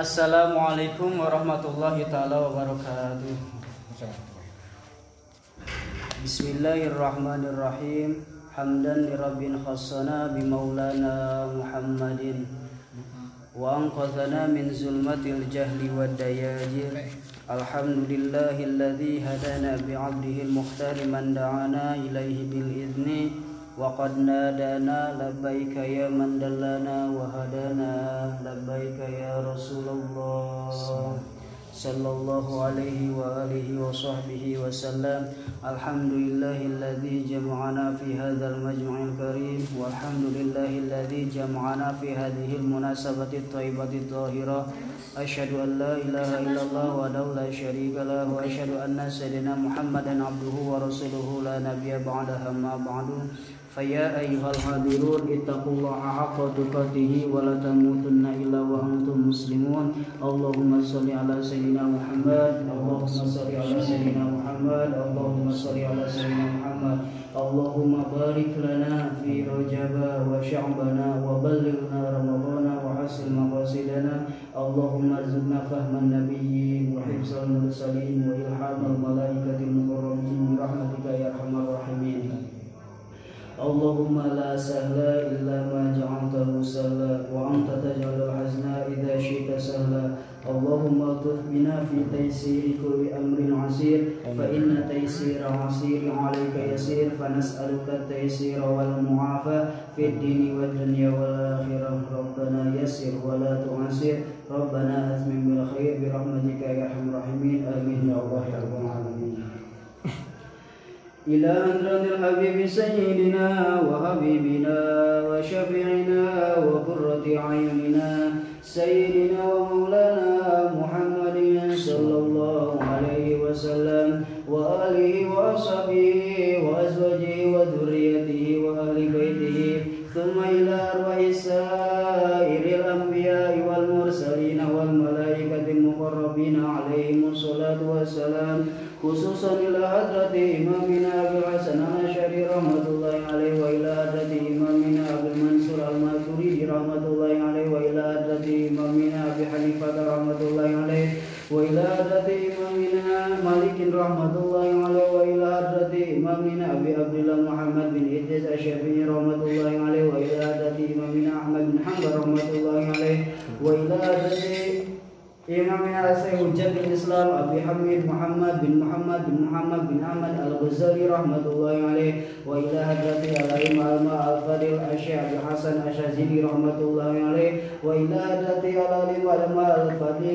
Assalamualaikum warahmatullahi taala wabarakatuh. Bismillahirrahmanirrahim. Hamdan lirabbin khassana bimaulana Muhammadin wa anqadhana min zulmatil jahli wad dayajir. Alhamdulillahilladzi hadana bi'abdihi al-mukhtar man da'ana ilaihi bil idzni وقد نادانا لبيك يا من دلنا وهدانا لبيك يا رسول الله صلى الله عليه وآله وصحبه وسلم. الحمد لله الذي جمعنا في هذا المجمع الكريم والحمد لله الذي جمعنا في هذه المناسبة الطيبة الطاهرة. أشهد أن لا إله إلا الله وحده لا شريك له وأشهد أن سيدنا محمدا عبده ورسوله. لا نبي بعده أما بعد. فيا أيها الحاضرون اتقوا الله حق تقاته ولا تموتن إلا وأنتم مسلمون. اللهم صل على سيدنا محمد اللهم صل على سيدنا محمد اللهم صل على سيدنا محمد. اللهم بارك لنا في رجب وشعبنا وبلغنا رمضان وحسن مقاصدنا. اللهم ارزقنا فهم النبيين وحفظ المرسلين وإلحام الملائكة اللهم لا سهل إلا ما جعلته سهلا وأنت تجعل الحزن إذا شئت سهلا. اللهم الطف بنا في تيسير كل أمر عسير فإن تيسير عسير عليك يسير فنسألك التيسير والمعافاة في الدين والدنيا والآخرة. ربنا يسر ولا تعسر. ربنا أتمم بالخير برحمتك يا أرحم الراحمين. آمين يا الله يا رب العالمين. إلى أنرد الحبيب سيدنا وحبيبنا وشفيعنا وقرة عيننا سيدنا ومولانا بن أحمد الغزالي رحمة الله عليه وإلى حضرة الأئمة الفاضل الشيخ أبي حسن الشاذلي رحمة الله عليه وإلى حضرة الأئمة الفاضل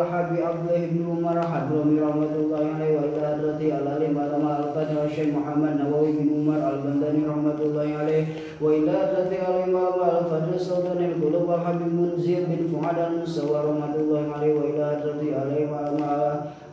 الحبيب عبد الله بن عمر حضرمي رحمة الله عليه وإلى حضرة الأئمة الفاضل الشيخ محمد نووي بن عمر البنداني رحمة الله عليه وإلى حضرة الأئمة الفاضل السلطان القلوب الحبيب منزل بن فؤاد المسوى رحمة الله عليه وإلى حضرة الأئمة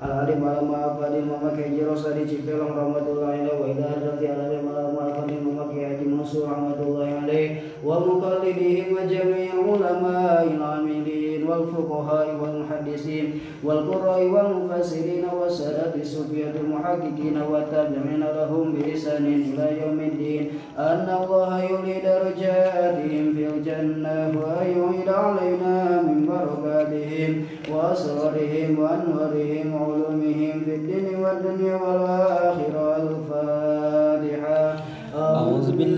العليم على فاضل محمد كيجي رصدي cipelong رحمة الله عليه وإلى حضرة العليم على فاضل محمد كيجي منصور رحمة الله عليه ومقلدهم وجميع علماء العاملين والفقهاء والمحدثين والقراء والمفسرين والسادة الصوفية المحققين والتابعين لهم بإحسان إلى يوم الدين أن الله يولي درجاتهم في الجنة وأن يعيد علينا من بركاتهم وأسرارهم وأنوارهم وعلومهم في الدين والدنيا والآخرة.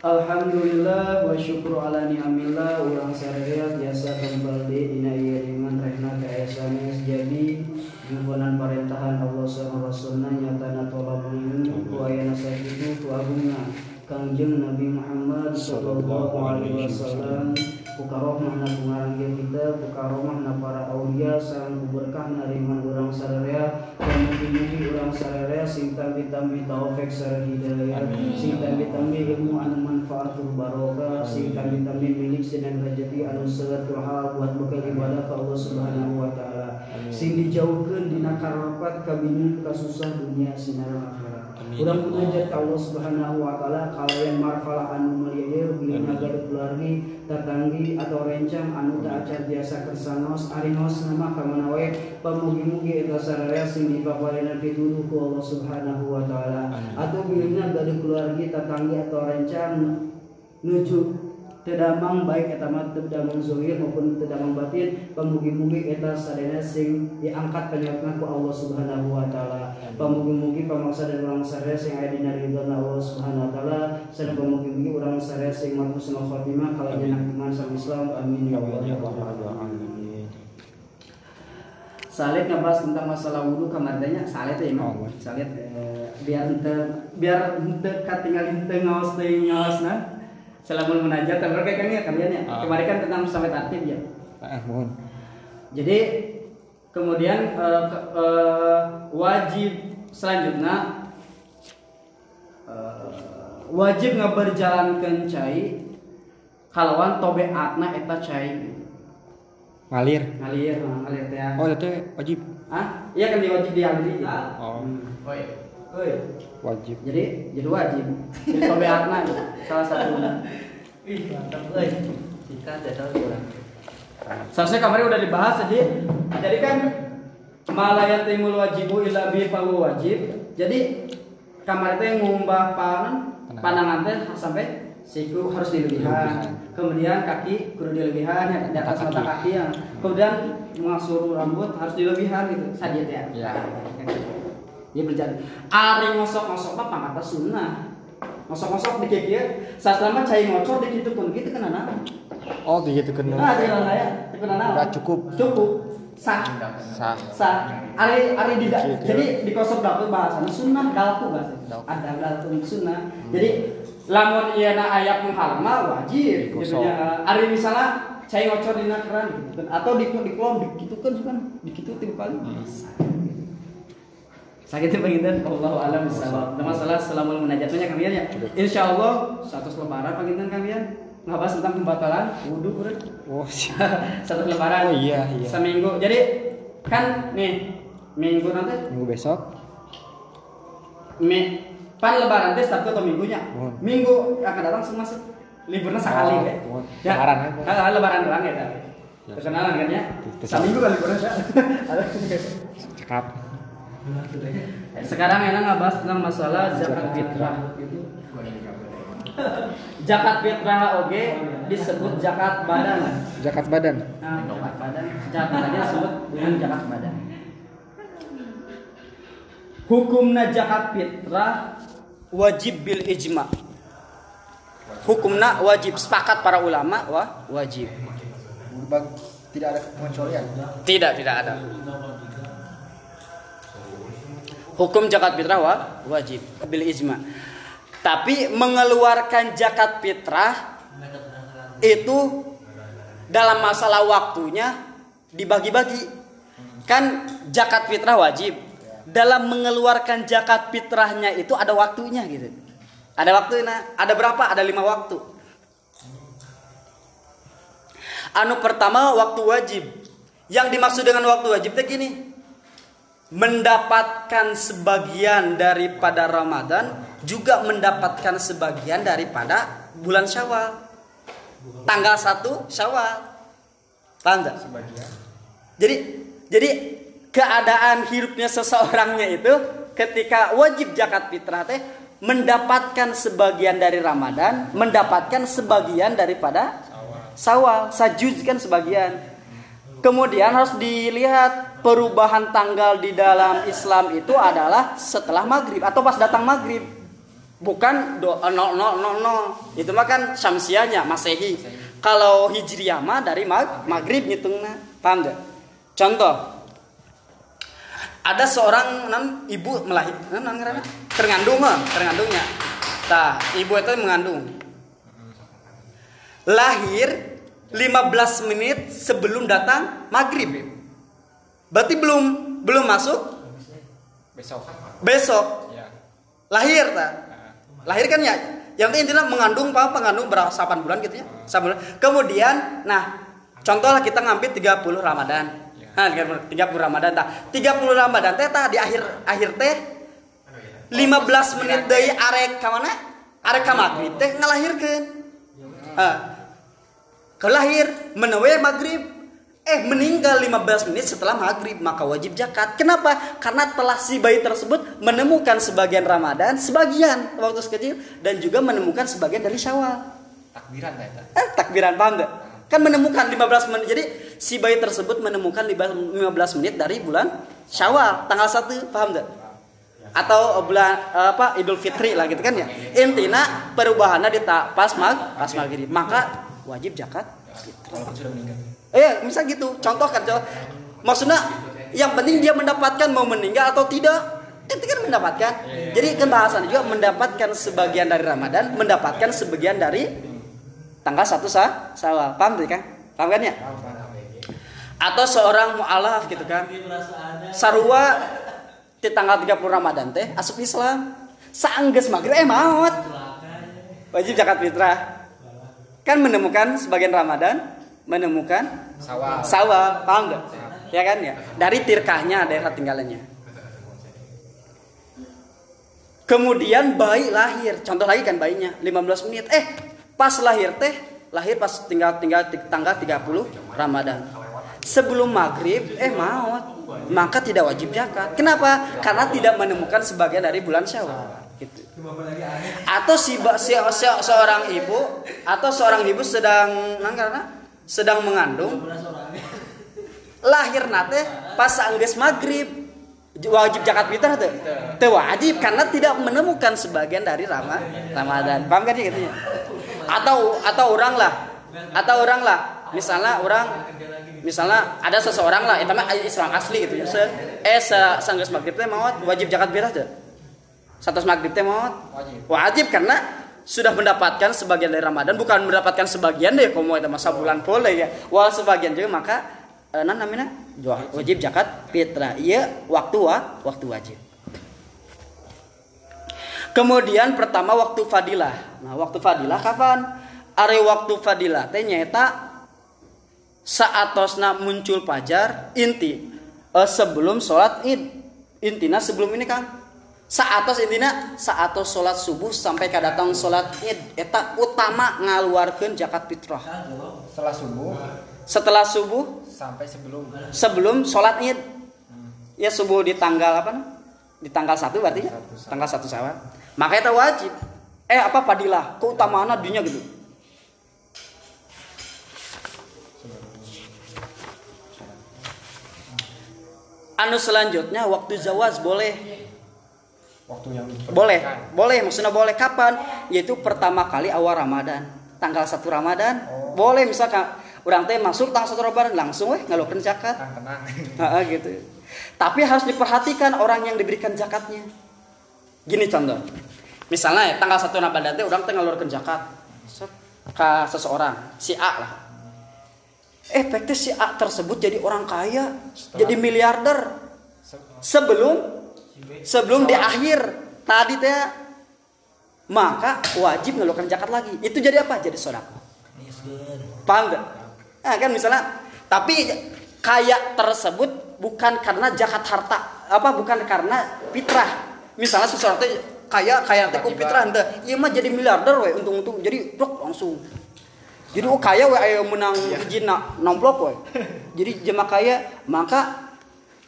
Alhamdulillah wa syukur ala ni'amillah. Ulang saraya biasa kembali Dina iya iman rehna keesanes jadi Nyubunan perintahan Allah sama Rasulna Nyatana tolak mengingat Kuayana sakitu ku agungna Kangjeng Nabi Muhammad Sallallahu alaihi wasallam buka rohmahna pengarang kita buka rohmahna para aulia sareng berkah nariman urang sararea dan mugi-mugi urang sararea sing tambi-tambi taufik sareng hidayah sing tambi-tambi ilmu anu manfaatul barokah sing tambi-tambi milik sinan rezeki anu seueur hal buat bekal ibadah ka Allah Subhanahu wa taala. Sing dijauhkeun dina karapat kabingung kasusah dunia sinar akhirat Ka Allah Subhanahu wa taala kalayan marfalah anu mulia beli nagara keluargi tatanggi atau rencang anu tak acar biasa kersanos arinos nama kamana we pamugi-mugi eta sararea sing dipaparenan pituduh ku Allah Subhanahu wa taala. Atau bilina gaduh keluargi tatanggi atau rencang nuju tedamang baik eta mah tedamang zahir maupun tedamang batin pamugi-mugi eta sadaya sing diangkat penyebabna ku Allah Subhanahu wa taala. Pamugi-mugi pamaksa dan urang sadaya sing aya dina ridhona Allah Subhanahu wa taala sareng pamugi-mugi urang sadaya sing mahusnul khotimah kalayan iman sama Islam amin. Ya Allah Salit ngebahas tentang masalah wudhu kamarnya salit ya imam. Oh, eh, biar ente biar ente katinggal ente ngawas teh ngawas nah selama munajat tapi kayak kan ya kalian ya Ah. kemarin kan tentang sampai aktif ya Ah, mohon. jadi kemudian eh, ke- eh, wajib selanjutnya eh, wajib ngaberjalankeun cai kalawan tobeatna eta cai Ngalir. ngalir nah, ngalir teh Oh, itu wajib. ah iya kan diwajib diambil gitu Oh, Oi. Oi. wajib. Jadi jadi wajib. Jadi gitu, salah satunya. Ih, mantap euy. Jika jadal kurang. Seharusnya kemarin udah dibahas jadi jadi kan malaya timul wajibu illa bi fahu wajib. Jadi kemarin teh ngumbah pan pandangan teh sampai siku harus dilebihan. Kemudian kaki kudu dilebihan ya di atas mata kaki yang kemudian mengasur rambut harus dilebihan gitu saja ya. Ya. Dia berjalan. Ari ngosok-ngosok mah pangkata sunnah. Ngosok-ngosok dikit ya. Sastra cai ngocor dikitu pun gitu kan anak. Oh, gitu kan. Nah, jalan raya, itu kan anak. Nggak cukup. Cukup. Sah. Sah. Sah. Ari ari tidak. Gitu. Jadi dikosok dapur bahasanya sunnah galku bahasa. Ada galku sunnah. Jadi lamun ieu na aya penghalang mah wajib. Dikosok. Gitu nya. Ari misalnya cai ngocor di keran gitu kan. Atau di di kolom gitu kan kan dikitu tiga kali. Sakit penginten Allah alam bisawab. Nah, masalah selama munajatnya kalian ya. Insya Allah satu lebaran penginten kalian ngabas tentang pembatalan wudhu urut. Oh, siap. satu lebaran. Oh, iya, iya. Seminggu. Jadi kan nih minggu nanti Minggu besok. mi, pan lebaran teh Sabtu atau minggunya. Oh. Minggu akan datang semua sih. Liburnya sekali Oh, ya. oh. Ya. Lebaran ya. Ah, lebaran doang ya. tadi. Ya. Kan ya. Seminggu kan liburnya. Pak. Cekap. Sekarang enak ngebahas tentang masalah zakat fitrah. Zakat fitrah oke disebut zakat badan. Zakat badan. Nah, zakat badan. Zakat aja disebut dengan zakat badan. Hukumna zakat fitrah wajib bil ijma. Hukumna wajib sepakat para ulama wah wajib. Tidak ada pengecualian. Tidak, tidak ada. Hukum zakat fitrah wa, wajib bil ijma. Tapi mengeluarkan zakat fitrah itu dalam masalah waktunya dibagi-bagi. Kan zakat fitrah wajib. Dalam mengeluarkan zakat fitrahnya itu ada waktunya gitu. Ada waktunya. Ada berapa? Ada lima waktu. Anu pertama waktu wajib. Yang dimaksud dengan waktu wajib gini. Mendapatkan sebagian daripada Ramadan juga mendapatkan sebagian daripada bulan Syawal. Tanggal 1 Syawal. Paham nggak? Jadi jadi keadaan hidupnya seseorangnya itu ketika wajib zakat fitrah teh mendapatkan sebagian dari Ramadan, mendapatkan sebagian daripada Sawal, sajuz kan sebagian. Kemudian harus dilihat perubahan tanggal di dalam Islam itu adalah setelah maghrib atau pas datang maghrib. Bukan do, eh. Itu mah kan syamsianya, masehi. Kalau hijriyah mah dari mag, maghrib ngitungnya. Paham gak? Contoh. Ada seorang nan ibu melahir, nan, ngaranna? terngandung mah, terngandungnya. Tah, ibu itu mengandung lahir 15 menit sebelum datang maghrib. Berarti belum belum masuk Besok. besok Ya. lahir tak? Nah, Lahir kan ya. Yang penting intinya mengandung apa? Mengandung berapa 8 bulan gitu ya. 8 bulan. Kemudian nah contohlah kita ngambil 30 Ramadan. Ya. Nah, 30 Ramadan tah. 30 Ramadan teh tah di akhir akhir teh 15 menit dari arek ka mana? Arek ka maghrib teh ngalahirkeun. Ah. Kelahir menewe maghrib eh meninggal 15 menit setelah maghrib maka wajib zakat. Kenapa? Karena telah si bayi tersebut menemukan sebagian Ramadan, sebagian waktu kecil dan juga menemukan sebagian dari Syawal. takbiran ta eta. Eh, takbiran paham nggak? Kan menemukan 15 menit. Jadi si bayi tersebut menemukan 15 menit dari bulan Syawal tanggal 1, paham nggak? Atau bulan apa Idul Fitri lah gitu kan ya. Intinya perubahannya di pas mag pas maghrib. Maka wajib zakat meninggal. Eh, misal gitu. Contoh kan, contoh. Maksudnya yang penting dia mendapatkan mau meninggal atau tidak. Itu kan mendapatkan. Jadi kan juga mendapatkan sebagian dari Ramadan, mendapatkan sebagian dari tanggal 1 sah, Syawal. Paham tuh kan? Paham kan ya? Atau seorang mualaf gitu kan. Sarua di tanggal 30 Ramadan teh asup Islam. Saanggeus maghrib eh maut. Wajib zakat fitrah. Kan menemukan sebagian Ramadan, menemukan Sawal. sawah paham nggak? Ya kan ya? Dari tirkahnya daerah tinggalannya. Kemudian bayi lahir. Contoh lagi kan bayinya 15 menit. Eh pas lahir teh lahir pas tinggal tinggal ti- tanggal 30 Ramadan. Sebelum maghrib eh maut. Maka tidak wajib zakat. Kenapa? Karena tidak menemukan sebagian dari bulan syawal atau si, si, se- seorang ibu atau seorang ibu sedang nang karena sedang mengandung. Lahir nate pas angges maghrib. Wajib zakat fitrah tuh Teu wajib karena tidak menemukan sebagian dari Rama, Ramadan. Paham kan gitu ya? Atau atau orang lah. Atau orang lah. Misalnya orang misalnya ada seseorang lah itu mah Islam asli gitu ya. Eh se maghrib teh maut wajib zakat fitrah tuh satu maghrib teh maut Wajib. wajib karena sudah mendapatkan sebagian dari Ramadan. Bukan mendapatkan sebagian deh mau itu masa bulan boleh ya. Wal sebagian juga maka eh, namanya? Wa- wajib zakat fitrah. Iya waktu wa? Waktu wajib. Kemudian pertama waktu fadilah. Nah waktu fadilah kapan? Are waktu fadilah. Teh nyata saatosna muncul pajar inti. Eh, sebelum sholat id. Intina sebelum ini kan saatos intina saatos sholat subuh sampai ke datang sholat id. Eta utama ngaluarkeun zakat fitrah. Setelah subuh? Setelah subuh? Sampai sebelum? Sebelum sholat id. Ya subuh di tanggal apa? Di tanggal satu berarti ya? Tanggal satu sawal maka itu wajib. Eh apa padilah keutamaan dunia gitu. Anu selanjutnya waktu zawaz boleh waktu yang boleh diperbolehkan. boleh maksudnya boleh kapan yaitu pertama kali awal ramadan tanggal satu ramadan Oh. boleh misalkan orang teh masuk tanggal satu ramadan langsung weh ngeluarkan zakat Tenang, tenang. Heeh, gitu. Tapi harus diperhatikan orang yang diberikan zakatnya. Gini contoh. Misalnya ya, tanggal 1 Ramadan teh orang teh ngeluarkeun zakat ke seseorang, si A lah. Eh, si A tersebut jadi orang kaya, Setelah- jadi miliarder Se- sebelum sebelum di akhir tadi teh maka wajib ngeluarkan zakat lagi. Itu jadi apa? Jadi sedekah. Paham nggak? Nah, kan misalnya, tapi kaya tersebut bukan karena zakat harta, apa bukan karena fitrah. Misalnya teh kaya kaya teh ku fitrah teh, ieu mah jadi miliarder we untung-untung jadi brok langsung. Jadi oh kaya we aya menang hiji na nomplok we. Jadi jemaah kaya maka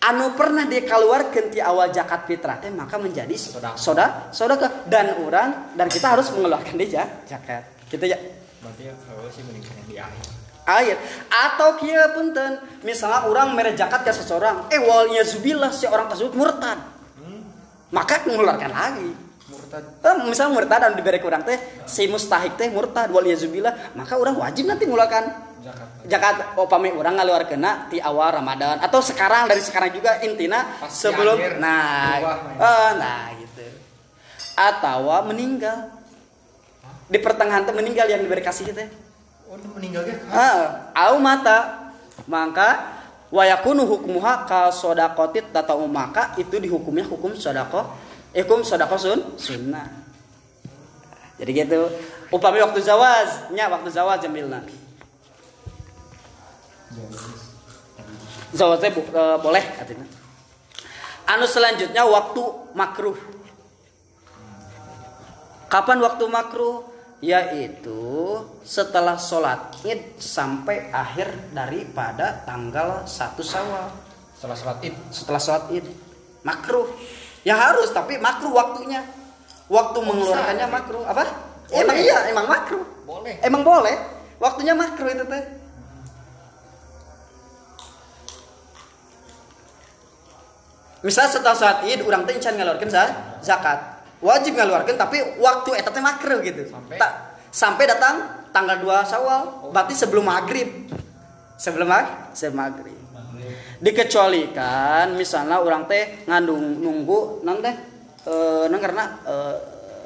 anu pernah dikeluarkan di awal zakat fitrah teh maka menjadi Sodako. soda sodaka dan orang dan kita harus mengeluarkan di zakat. Gitu ya berarti kalau sih meninggal yang di akhir. Air atau kia punten misalnya orang mere zakat ke seseorang eh walnya zubillah si orang tersebut murtad. Maka mengeluarkan lagi. Murtad. Eh, misalnya murtad dan diberi kurang teh si mustahik teh murtad walnya zubillah maka orang wajib nanti mengeluarkan zakat zakat upami orang ngaluarkeun di awal Ramadan. Atau sekarang dari sekarang juga intina Pas di sebelum akhir, nah berubah, eh, nah gitu. Atau meninggal. Di pertengahan teh meninggal yang diberi kasih teh. Oh, meninggal ya? Ah, au mata. Maka wayakunu hukmuha ka sodakotit tata maka itu dihukumnya hukum sodako hukum sodako sun sunnah. Jadi gitu. Upami waktu zawaz. Nya waktu zawaz jamilna zawaznya bu- eh, boleh artinya anu selanjutnya waktu makruh. Kapan waktu makruh? Yaitu setelah sholat id sampai akhir daripada tanggal 1 Syawal. Setelah sholat id. setelah sholat id. Makruh. Ya harus tapi makruh waktunya. Waktu mengeluarkannya makruh. Apa? Emang iya emang makruh. Boleh. emang boleh. Waktunya makruh itu teh misal setelah sholat id orang teh encan ngeluarkan za- zakat. Wajib ngeluarkan tapi waktu eta teh makruh gitu. Sampai? Tak, sampai datang tanggal 2 Syawal berarti sebelum maghrib sebelum mag sebelum maghrib dikecualikan misalnya orang teh ngandung nunggu nang teh eh, nang karena eh,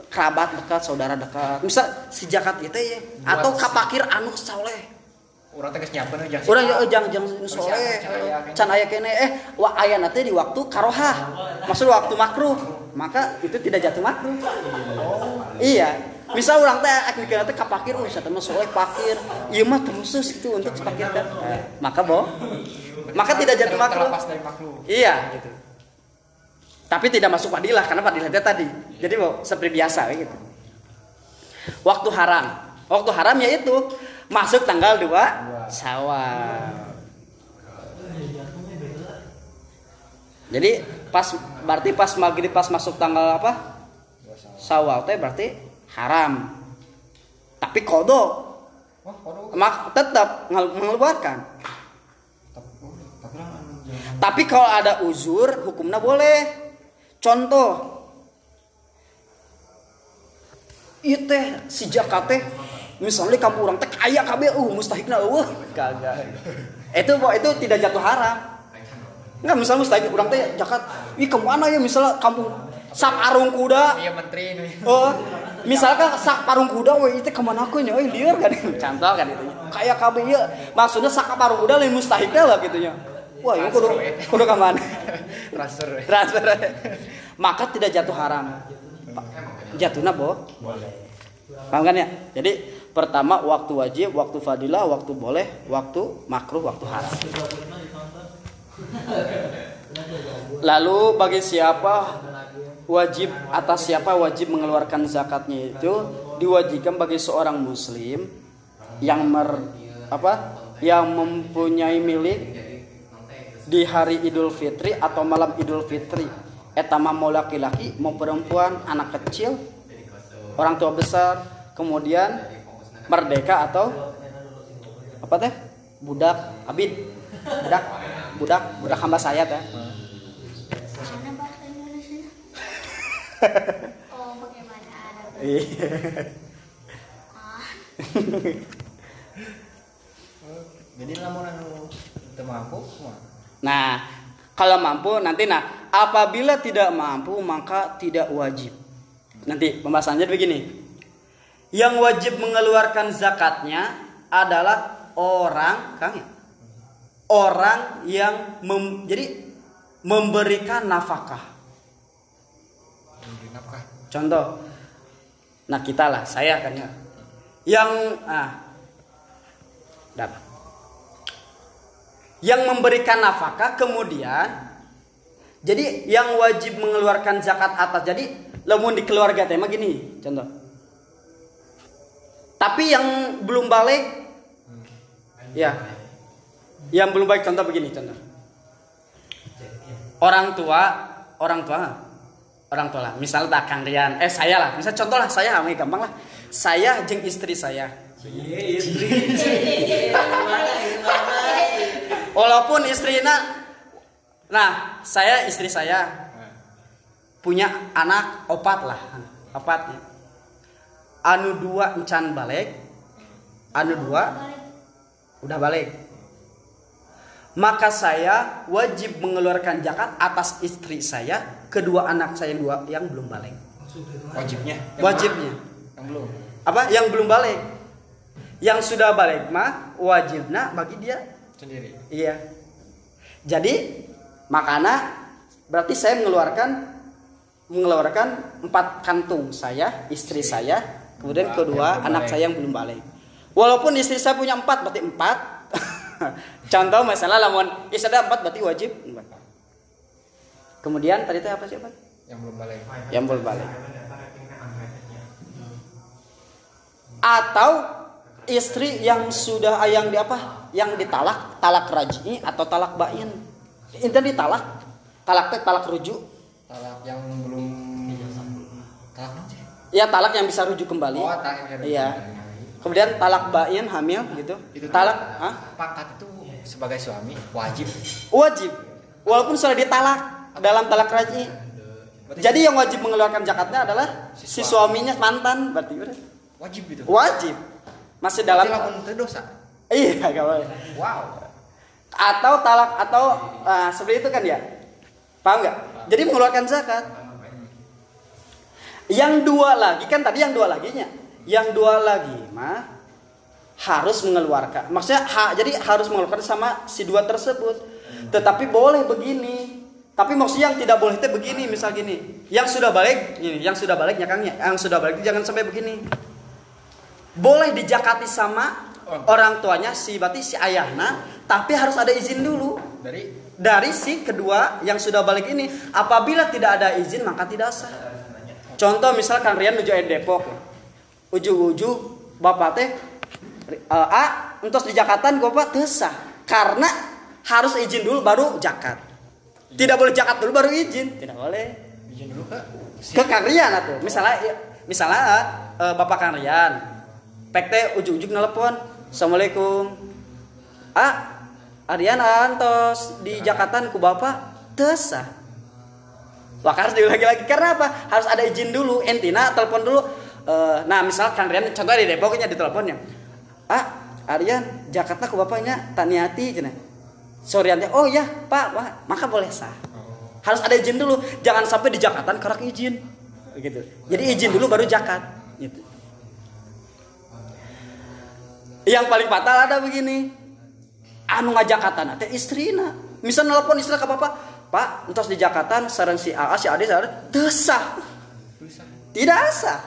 kerabat dekat saudara dekat. Misal si jakat itu ya atau kapakir anu soleh Orang teh geus nyiapkeun aja. orang ya jangan jangan soleh can aya kene. eh wa aya nanti di waktu karoha maksud waktu makruh maka itu tidak jatuh makruh iya misal orang teh ak mikirna teh kapakir oh saya mah soleh pakir ieu mah khusus itu untuk dipakirkan Eh, maka boh maka tidak jatuh makruh. Iya gitu. Tapi tidak masuk fadilah karena fadilahnya tadi. Jadi mau seperti biasa kayak gitu. Waktu haram. Waktu haram yaitu masuk tanggal 2 Syawal. Jadi pas berarti pas maghrib pas masuk tanggal apa? Syawal teh berarti haram. Tapi kodo. mak tetap ngel- mengeluarkan. Tapi tapi kalau ada uzur, hukumnya boleh. Contoh, itu teh si Jaka teh, misalnya kamu orang teh kaya kabe, uh mustahikna uh. Kagak. Itu itu tidak jatuh haram. Enggak misalnya mustahik orang teh jakat, ih ke mana ya misalnya kampung sak arung kuda, Iya menteri ini. Oh, misalkan sak parung kuda we itu ke mana aku nya euy lieur kan? Contoh kan itu. Kayak kabeh ieu maksudnya sak parung kuda lain mustahil lah gitu nya wah ini kudu kudu ka mana? Transfer. transfer maka tidak jatuh haram. Jatuhnya boh paham kan ya? Jadi pertama waktu wajib waktu fadilah waktu boleh waktu makruh waktu haram. Lalu bagi siapa wajib atas siapa wajib mengeluarkan zakatnya itu diwajibkan bagi seorang muslim yang mer apa yang mempunyai milik di hari Idul Fitri atau malam Idul Fitri. Etama mau laki-laki mau perempuan anak kecil orang tua besar kemudian merdeka atau apa teh budak abid budak budak budak hamba saya teh oh, bagaimana. Ah, Jadi lamun mampu Nah, kalau mampu nanti nah, apabila tidak mampu maka tidak wajib. Nanti pembahasannya begini. Yang wajib mengeluarkan zakatnya adalah orang, Kang ya? Orang yang mem- jadi memberikan nafkah. memberi nafkah. Contoh, nah kita lah, saya kan ya. Yang ah, dapat. Yang memberikan nafkah kemudian jadi yang wajib mengeluarkan zakat atas. Jadi lamun di keluarga tema gini, contoh. Tapi yang belum balik ya. Yang belum baik contoh begini contoh. Orang tua, orang tua orang tua lah. Misal tak Kang Rian. Eh saya lah. Misal contoh lah saya ini gampang lah. Saya jeng istri saya. Walaupun istrinya nah saya istri saya punya anak opat lah. Opat. Anu dua encan balik. Anu dua udah balik. Maka saya wajib mengeluarkan zakat atas istri saya. Kedua anak saya dua yang belum balik. Wajibnya. wajibnya. Yang belum. apa? Yang belum balik. Yang sudah balik mah wajibna bagi dia. Sendiri. Iya. Jadi makana berarti saya mengeluarkan mengeluarkan empat kantung saya, istri saya, kemudian kedua anak balik. saya yang belum balik. Walaupun istri saya punya empat, berarti empat. Contoh masalah lamun istri ada empat berarti wajib empat. Kemudian tadi itu apa sih Pak? Yang belum balik. Yang belum balik. Atau istri yang sudah yang di apa? Yang ditalak, talak raj'i atau talak bain. Intinya ditalak. Talak teh talak rujuk. Talak yang belum. Ya talak yang bisa rujuk kembali. Oh, talak yang bisa Iya. rujuk Kemudian talak bain hamil gitu. Itu talak hah? pangkat itu sebagai suami wajib. wajib. Walaupun sudah ditalak dalam talak raj'i. Berarti Jadi yang wajib mengeluarkan zakatnya adalah si Si suaminya mantan berarti bener. wajib gitu. wajib. Masih dalam Berarti dosa. Iya, gak boleh. Wow. Atau talak atau ah, seperti itu kan ya. Paham nggak? Jadi mengeluarkan zakat. Yang dua lagi kan tadi yang dua laginya. Yang dua lagi mah harus mengeluarkan. Maksudnya ha, jadi harus mengeluarkan sama si dua tersebut. Tetapi boleh begini. Tapi maksudnya yang tidak boleh itu begini, misal gini. Yang sudah balik, ini, yang sudah balik nyakangnya. Yang sudah balik jangan sampai begini. Boleh dijakati sama orang tuanya si berarti si ayahna, tapi harus ada izin dulu Dari dari si kedua yang sudah balik ini. Apabila tidak ada izin maka tidak sah. Contoh misalkan Rian menuju Depok, ujung-ujung bapak teh eh, A untuk di Jakarta bapak teu sah karena harus izin dulu baru jakat. Tidak boleh jakat dulu baru izin, tidak boleh izin dulu ke ke Kang Rian atuh. Misalnya misalnya eh, Bapak Kang Rian. Pek teh ujug-ujug nelpon. Assalamualaikum. Ah, Arian antos di Jakarta ku Bapak tesa. Wah harus diulangi lagi. Karena apa? Harus ada izin dulu. Entina telepon dulu. Eh, nah misal Kang Rian contohnya di Depoknya di teleponnya. Ah, Arian Jakarta ku bapaknya taniati cenah. Sorian oh ya Pak, Wah, maka boleh sah. Harus ada izin dulu. Jangan sampai di Jakarta kerak izin. Gitu. Jadi izin dulu baru jakat gitu. Yang paling fatal ada begini. Anu ngajakatan teh istrina misal nelpon istri ke bapak pak entos di Jakarta sarang si AA si Ade sarang desah dosa. tidak sah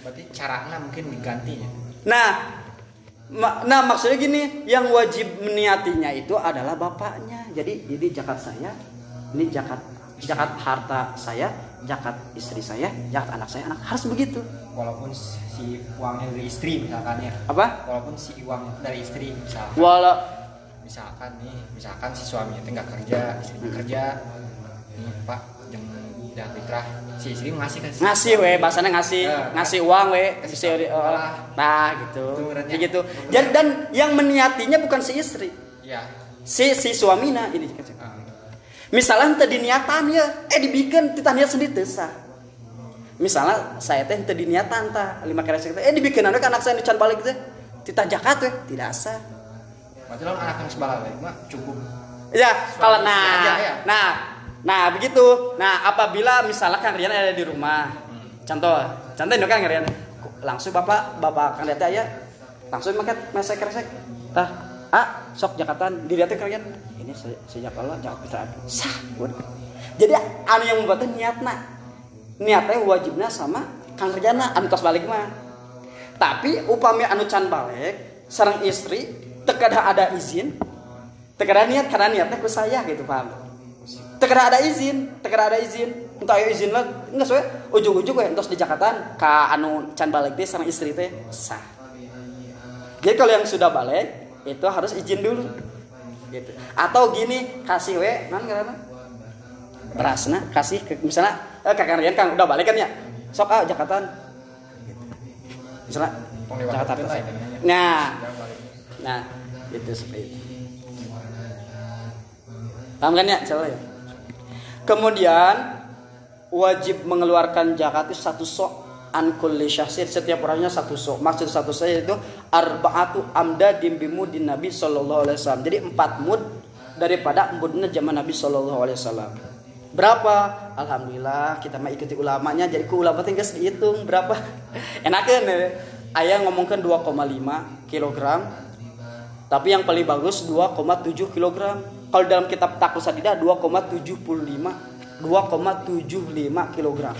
Berarti caranya mungkin diganti ya. nah ma- nah maksudnya gini yang wajib meniatinya itu adalah bapaknya jadi jadi jakat saya ini jakat jakat harta saya jakat istri saya jakat anak saya anak harus begitu Walaupun si uangnya dari istri misalkan ya. apa Walaupun si uang dari istri misalkan. walau misalkan nih misalkan si suaminya teh nggak kerja istrinya kerja nih pak jam dah fitrah si istri ngasih ke si ngasih we bahasanya ngasih Ya, ngasih uang we kasih uh, nah gitu. Itu. Kayak gitu. Dan dan yang meniatinya bukan si istri. Ya. Si si suamina ini ah, misalnya tadi niatan ya. Eh dibikin kita niat sendiri sah. Misalnya saya teh tadi niatan tah. Lima kali eh dibikin anak anak saya dican balik teh. Kita jakat we. Tidak sah berarti lo anak yang sebalah lagi mah cukup Ya, kalau nah, aja, ya? nah, nah begitu. Nah, apabila misalnya Kang Rian ada di rumah, contoh, contoh ini Kang Rian, langsung bapak, bapak Kang Rian teh aya, langsung makan mesek resek, tah, ah, sok Jakarta, dilihat Kang Rian, ini se- sejak Allah jangan bisa sah. Jadi anu yang membuatnya niatna, niatnya wajibnya sama Kang Rian anu tos balik mah. Tapi upami anu can balik, sarang istri, tekada ada izin, tekada niat karena niatnya ku saya gitu paham? Tekada ada izin tekada ada izin. Entah ayo izin lah enggak soalnya ujung-ujung we entos di Jakarta ka anu can balik teh sama istri teh sah. Jadi kalau yang sudah balik itu harus izin dulu. Gitu. Atau gini kasih we nan karena berasna kasih ke, misalnya eh kakak Rian kang udah balik kan ya? Sok ah Jakarta. Gitu. misalnya Jakarta nah. Nah, itu seperti itu. Paham kan ya? Salah ya? Kemudian wajib mengeluarkan zakat itu satu sok an kulli syahsir setiap orangnya satu sok. Maksud satu sok itu arbaatu amda dimbimu di Nabi sallallahu alaihi wasallam. Jadi empat mud daripada mudnya zaman Nabi sallallahu alaihi wasallam. Berapa? Alhamdulillah kita mah ikuti ulamanya jadi ku ulama tinggal dihitung berapa. Enakan ya. ayah ngomongkan 2,5 kilogram tapi yang paling bagus 2,7 kilogram. Kalau dalam kitab taku sadida 2,75 2,75 kilogram.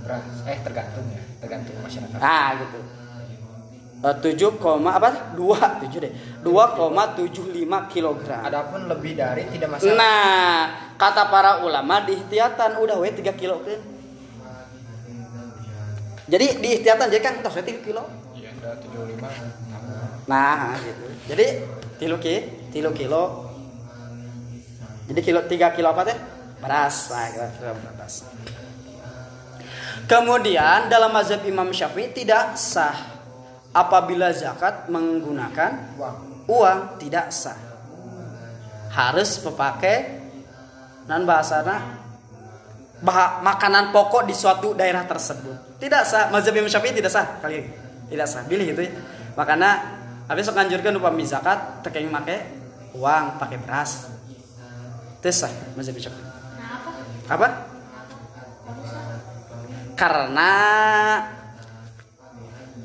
Beras eh tergantung ya. Tergantung masyarakat. Ah gitu. Eh, 7, koma- apa? 2 7 deh. 2,75 kilogram. Adapun lebih dari tidak masalah. Nah, kata para ulama di ihtiyatan udah we 3 kilo kan. Jadi di ihtiyatan jadi kan tos we 3 kilo. iya udah 75 Nah, gitu. Jadi tilu ki, tilu kilo. Jadi kilo 3 kilo apa teh? Beras. Nah, kilo beras. Kemudian dalam mazhab Imam Syafi'i tidak sah apabila zakat menggunakan uang tidak sah harus memakai dan bahasana bah makanan pokok di suatu daerah tersebut tidak sah mazhab Imam Syafi'i tidak sah kali ini tidak sah pilih gitu ya makanya habis sok anjurkan upami zakat tekeng make uang pakai beras. Itu sah mazhab Imam Syafi'i Kenapa? apa? Karena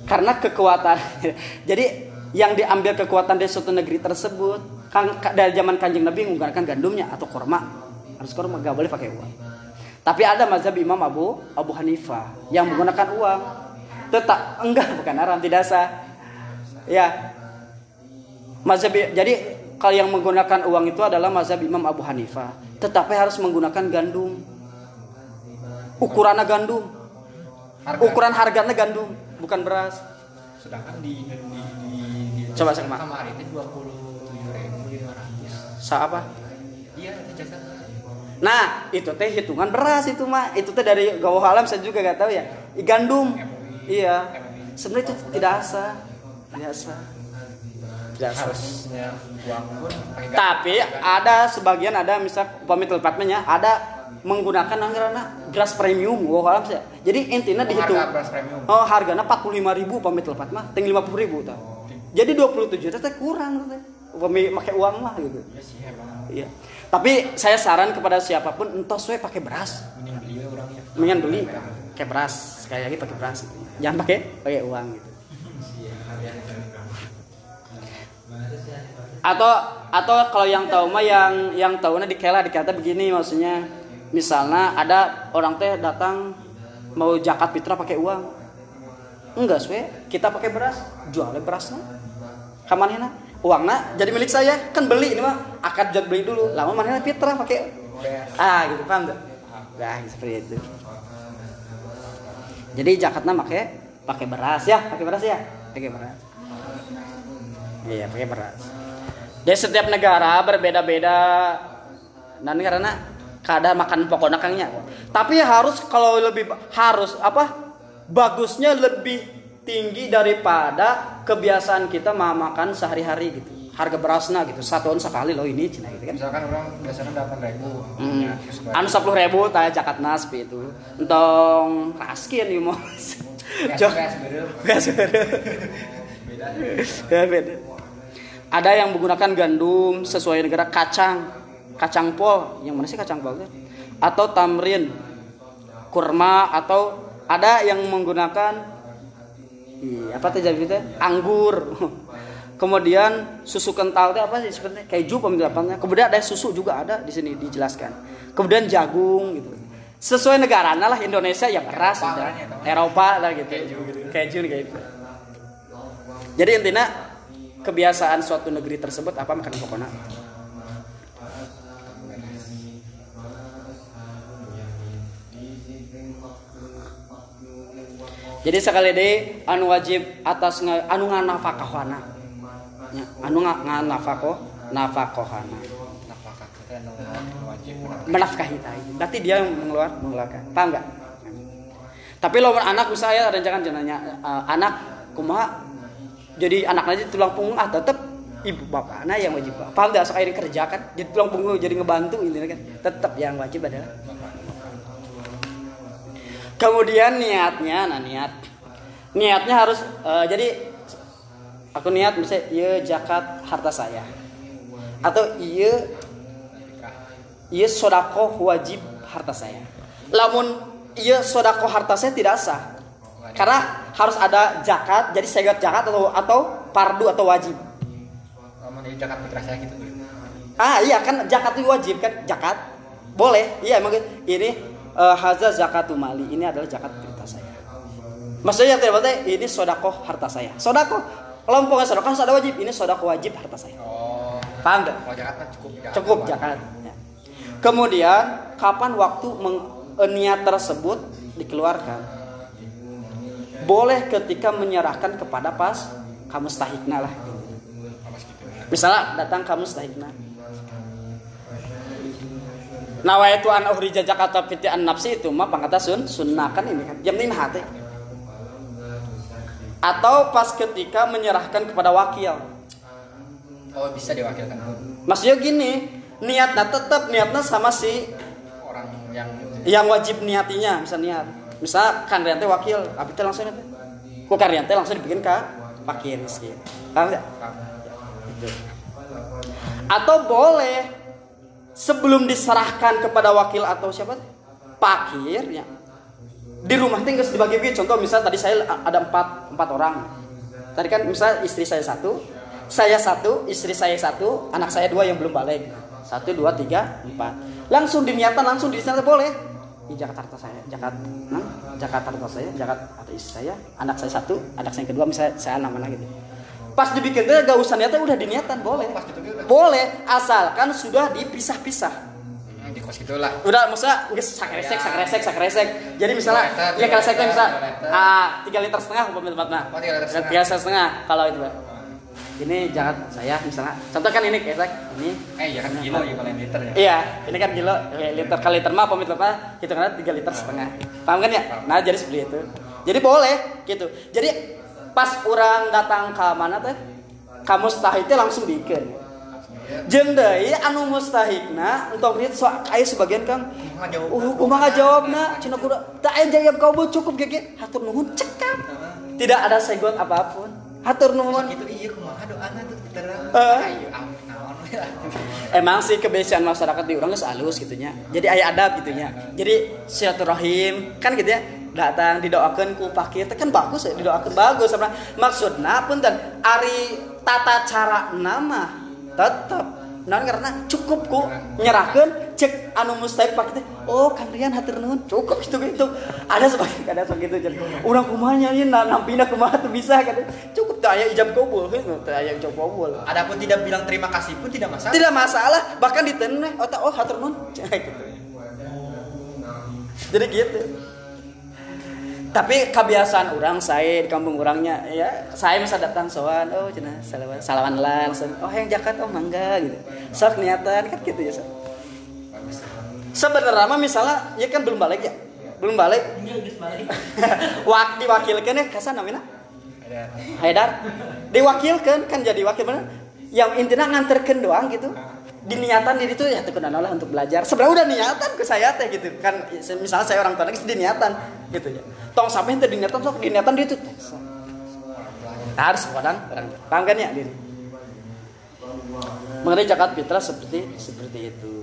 karena kekuatan. Jadi yang diambil kekuatan dari suatu negeri tersebut kan ka- dari zaman kanjeng nabi menggunakan gandumnya atau korma. Harus korma gak boleh pakai uang. Tapi ada mazhab imam abu abu hanifah yang menggunakan uang. Tetap enggak bukan haram tidak sah. Ya mazhab jadi kalau yang menggunakan uang itu adalah mazhab imam abu hanifah tetapi harus menggunakan gandum. Ukurannya gandum. Harga. Ukuran harganya gandum bukan beras. Sedangkan di di di, di Coba, Sama. kamar itu 27 ribu 500 sa apa? Iya nah itu teh hitungan beras itu mah itu teh dari gawah alam saya juga gak tahu ya. Gandum. Iya. Sebenarnya itu tidak sah tidak sah harusnya uang pun pakai tapi ada sebagian ada misal upami tempatnya ada menggunakan anggaran beras premium gawah alam saya jadi intinya Oh, dihitung harga beras premium Oh harganya 45 ribu upami tepat mah tinggal 50 ribu tah. Jadi 27 juta teh kurang teh. Make uang mah gitu. ya sih emang Iya. Tapi saya saran kepada siapa pun entos we pakai beras. mending beli orangnya Mendingan beli pakai beras. Sekali lagi pakai beras. gitu. Jangan pakai pakai uang gitu. Atau atau kalau yang tahu mah yang yang tahunya dikela dikata begini maksudnya. Misalnya ada orang teh datang mau zakat fitrah pakai uang. Enggak swe. Kita pakai beras. Jualnya berasnya kamanina uangnya jadi milik saya. Kan beli ini mah. Akad jual beli dulu. Lama mana fitrah pakai ah gitu. Paham tuh nah seperti itu. Jadi zakatnya pakai pakai beras ya. Pakai beras ya? Pakai beras. Iya pakai beras jadi setiap negara berbeda-beda. Dan karena keadaan makan pokoknya kangnya tapi harus kalau lebih harus apa bagusnya lebih tinggi daripada kebiasaan kita ma- makan sehari-hari gitu. Harga berasnya gitu. Satuan sekali loh ini cina gitu kan. Misalkan orang biasanya delapan ribu. Hmm. Anu sepuluh ribu tanya jakat naspi itu. Entong raskin nih mau Gas beda. Ya, beda. Ada yang menggunakan gandum sesuai negara kacang, kacang pol, yang mana sih kacang pol? Atau tamrin, kurma atau ada yang menggunakan iya, apa teh jadi teh? Anggur. Kemudian susu kental teh apa sih sebenarnya? Keju pemilihannya. Kemudian ada susu juga ada di sini dijelaskan. Kemudian jagung gitu. Sesuai negaranya lah Indonesia ya beras Eropa udah. Eropa lah gitu. Keju kayak gitu. Jadi intinya kebiasaan suatu negeri tersebut apa makan pokoknya. Jadi sekali deh anu wajib atas nga- anu nganafakahana. Ya, anu nga- nganafakoh nafakohana. nafkah kita. Berarti dia yang mengeluar mengeluarkan. Paham nggak? Tapi lo anak misalnya ada jangan jenanya eh, anak kumaha jadi anak aja tulang punggung ah tetep ibu bapaknya yang wajib paham tidak akhirnya kerja kan jadi tulang punggung jadi ngebantu ini kan. Tetap yang wajib adalah kemudian niatnya nah niat. Niatnya harus eh, jadi aku niat misalnya iya zakat harta saya. Atau iya iya sodako wajib harta saya. Lamun iya sodako harta saya tidak sah Karena harus ada zakat, jadi saya zakat atau atau fardu atau wajib. Saya gitu. Ah iya kan zakat itu wajib kan zakat boleh iya emang ini uh, haza zakatu mali ini adalah zakat harta saya. Maksudnya yang tidak ini sodakoh harta saya. Sodakoh kelompok sodakoh harus ada wajib ini sodakoh wajib harta saya. Oh. Paham? Kalau Jakarta cukup Jakarta. Cukup zakat. Ya. Kemudian kapan waktu meng- eh, niat tersebut dikeluarkan? Boleh ketika menyerahkan kepada pas kamu stahikna lah. Misalnya datang kamu stahikna. Nawaitu an uhrija Jakarta fiti an nafsi itu mah pangkata sun sunnah kan ini kan. Jam ini hati. Atau pas ketika menyerahkan kepada wakil. Oh bisa diwakilkan Maksudnya gini, niatnya tetap niatnya sama si orang yang yang wajib niatinya, misal niat. Misal kan teh wakil, abi teh langsung teh. Ku karyan teh langsung dibikin ke pakir gitu. Paham? Gitu. Atau boleh sebelum diserahkan kepada wakil atau siapa? Pakir ya. Di rumah geus dibagi bagi contoh misal tadi saya ada empat empat orang. Tadi kan misal istri saya satu, saya satu, istri saya satu, anak saya dua yang belum balik. Satu, dua, tiga, empat. Langsung diniatan, langsung di sana boleh. Di Jakarta saya, Jakarta, nah, Jakarta saya, Jakarta atau istri saya, anak saya satu, anak saya kedua, misalnya saya nama gitu. Pas dibikin tuh gak usah niatan udah diniatan boleh. Pas gitu udah. Boleh, asalkan sudah dipisah-pisah. Hmm, di kos gitulah. Udah maksudnya nggak sakresek, sakresek, sakresek. Jadi misalnya ya dua kreseknya liter, misal dua liter. ah tiga liter setengah umpamanya tempatnya. Oh, tiga liter setengah. Tiga liter setengah kalau itu Pak. Ini jangan saya misalnya. Contoh kan ini kresek ini. Eh ya kan kilo ya kalau liter ya. Iya, ini kan kilo eh, liter kali liter mah pamit apa? Hitungannya tiga liter setengah. Paham kan ya? Nah jadi seperti itu. Jadi boleh gitu. Jadi pas orang datang ke mana teh, kamu itu langsung bikin. Jeung deui anu mustahikna untuk itu so aya sebagian Kang? Uh, kumaha jawabna? Cenah kuda teu aya jawab kau bu cukup gege. Hatur nuhun cekap. Tidak ada segot apa pun. Hatur nuhun. Gitu iya. Eh. Emang sih kebiasaan masyarakat di orang halus gitunya. Jadi aya adab gitunya. Jadi silaturahim kan gitu ya. Datang didoakeun ku pakir kan bagus ya didoakeun bagus sebenarnya. Maksudna punten ari tata cara nama tetap non karena cukup ku nyerahkan cek anu mustahik pakai. Teh oh kang Rian hatur nuhun. Cukup gitu gitu. Ada sebagai ada segitu jadi orang kumanya ini nampina kumaha tuh bisa kan cukup tuh aya ijab kabul gitu. Tuh aya ijab kabul. Adapun tidak bilang terima kasih pun tidak masalah. tidak masalah bahkan diteneh oh tak oh hatur nuhun. Gitu. jadi gitu tapi kebiasaan orang saya di kampung orangnya ya saya masa datang soan oh cina salawan salawan lah langsung oh yang jakat oh mangga gitu. Sok niatan kan gitu ya sok. Sebenarnya mah misalnya ya kan belum balik ya? Belum balik? Wak diwakilkan ya kasan namanya Ada Haidar. Diwakilkan kan jadi wakil bener. Yang intinya nganterkan doang gitu diniatan diri itu ya tuh lah untuk belajar? Sebenarnya udah niatan ke saya teh gitu kan. Misalnya saya orang tua lagi diniatan gitu ya. Tong sampai itu diniatan sok diniatan dia tuh. Harus orang orang paham kan ya diri mengenai zakat fitrah seperti seperti itu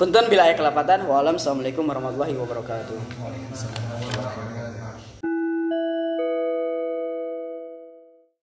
Punten bila ayat kelapatan. Wassalamualaikum warahmatullahi wabarakatuh.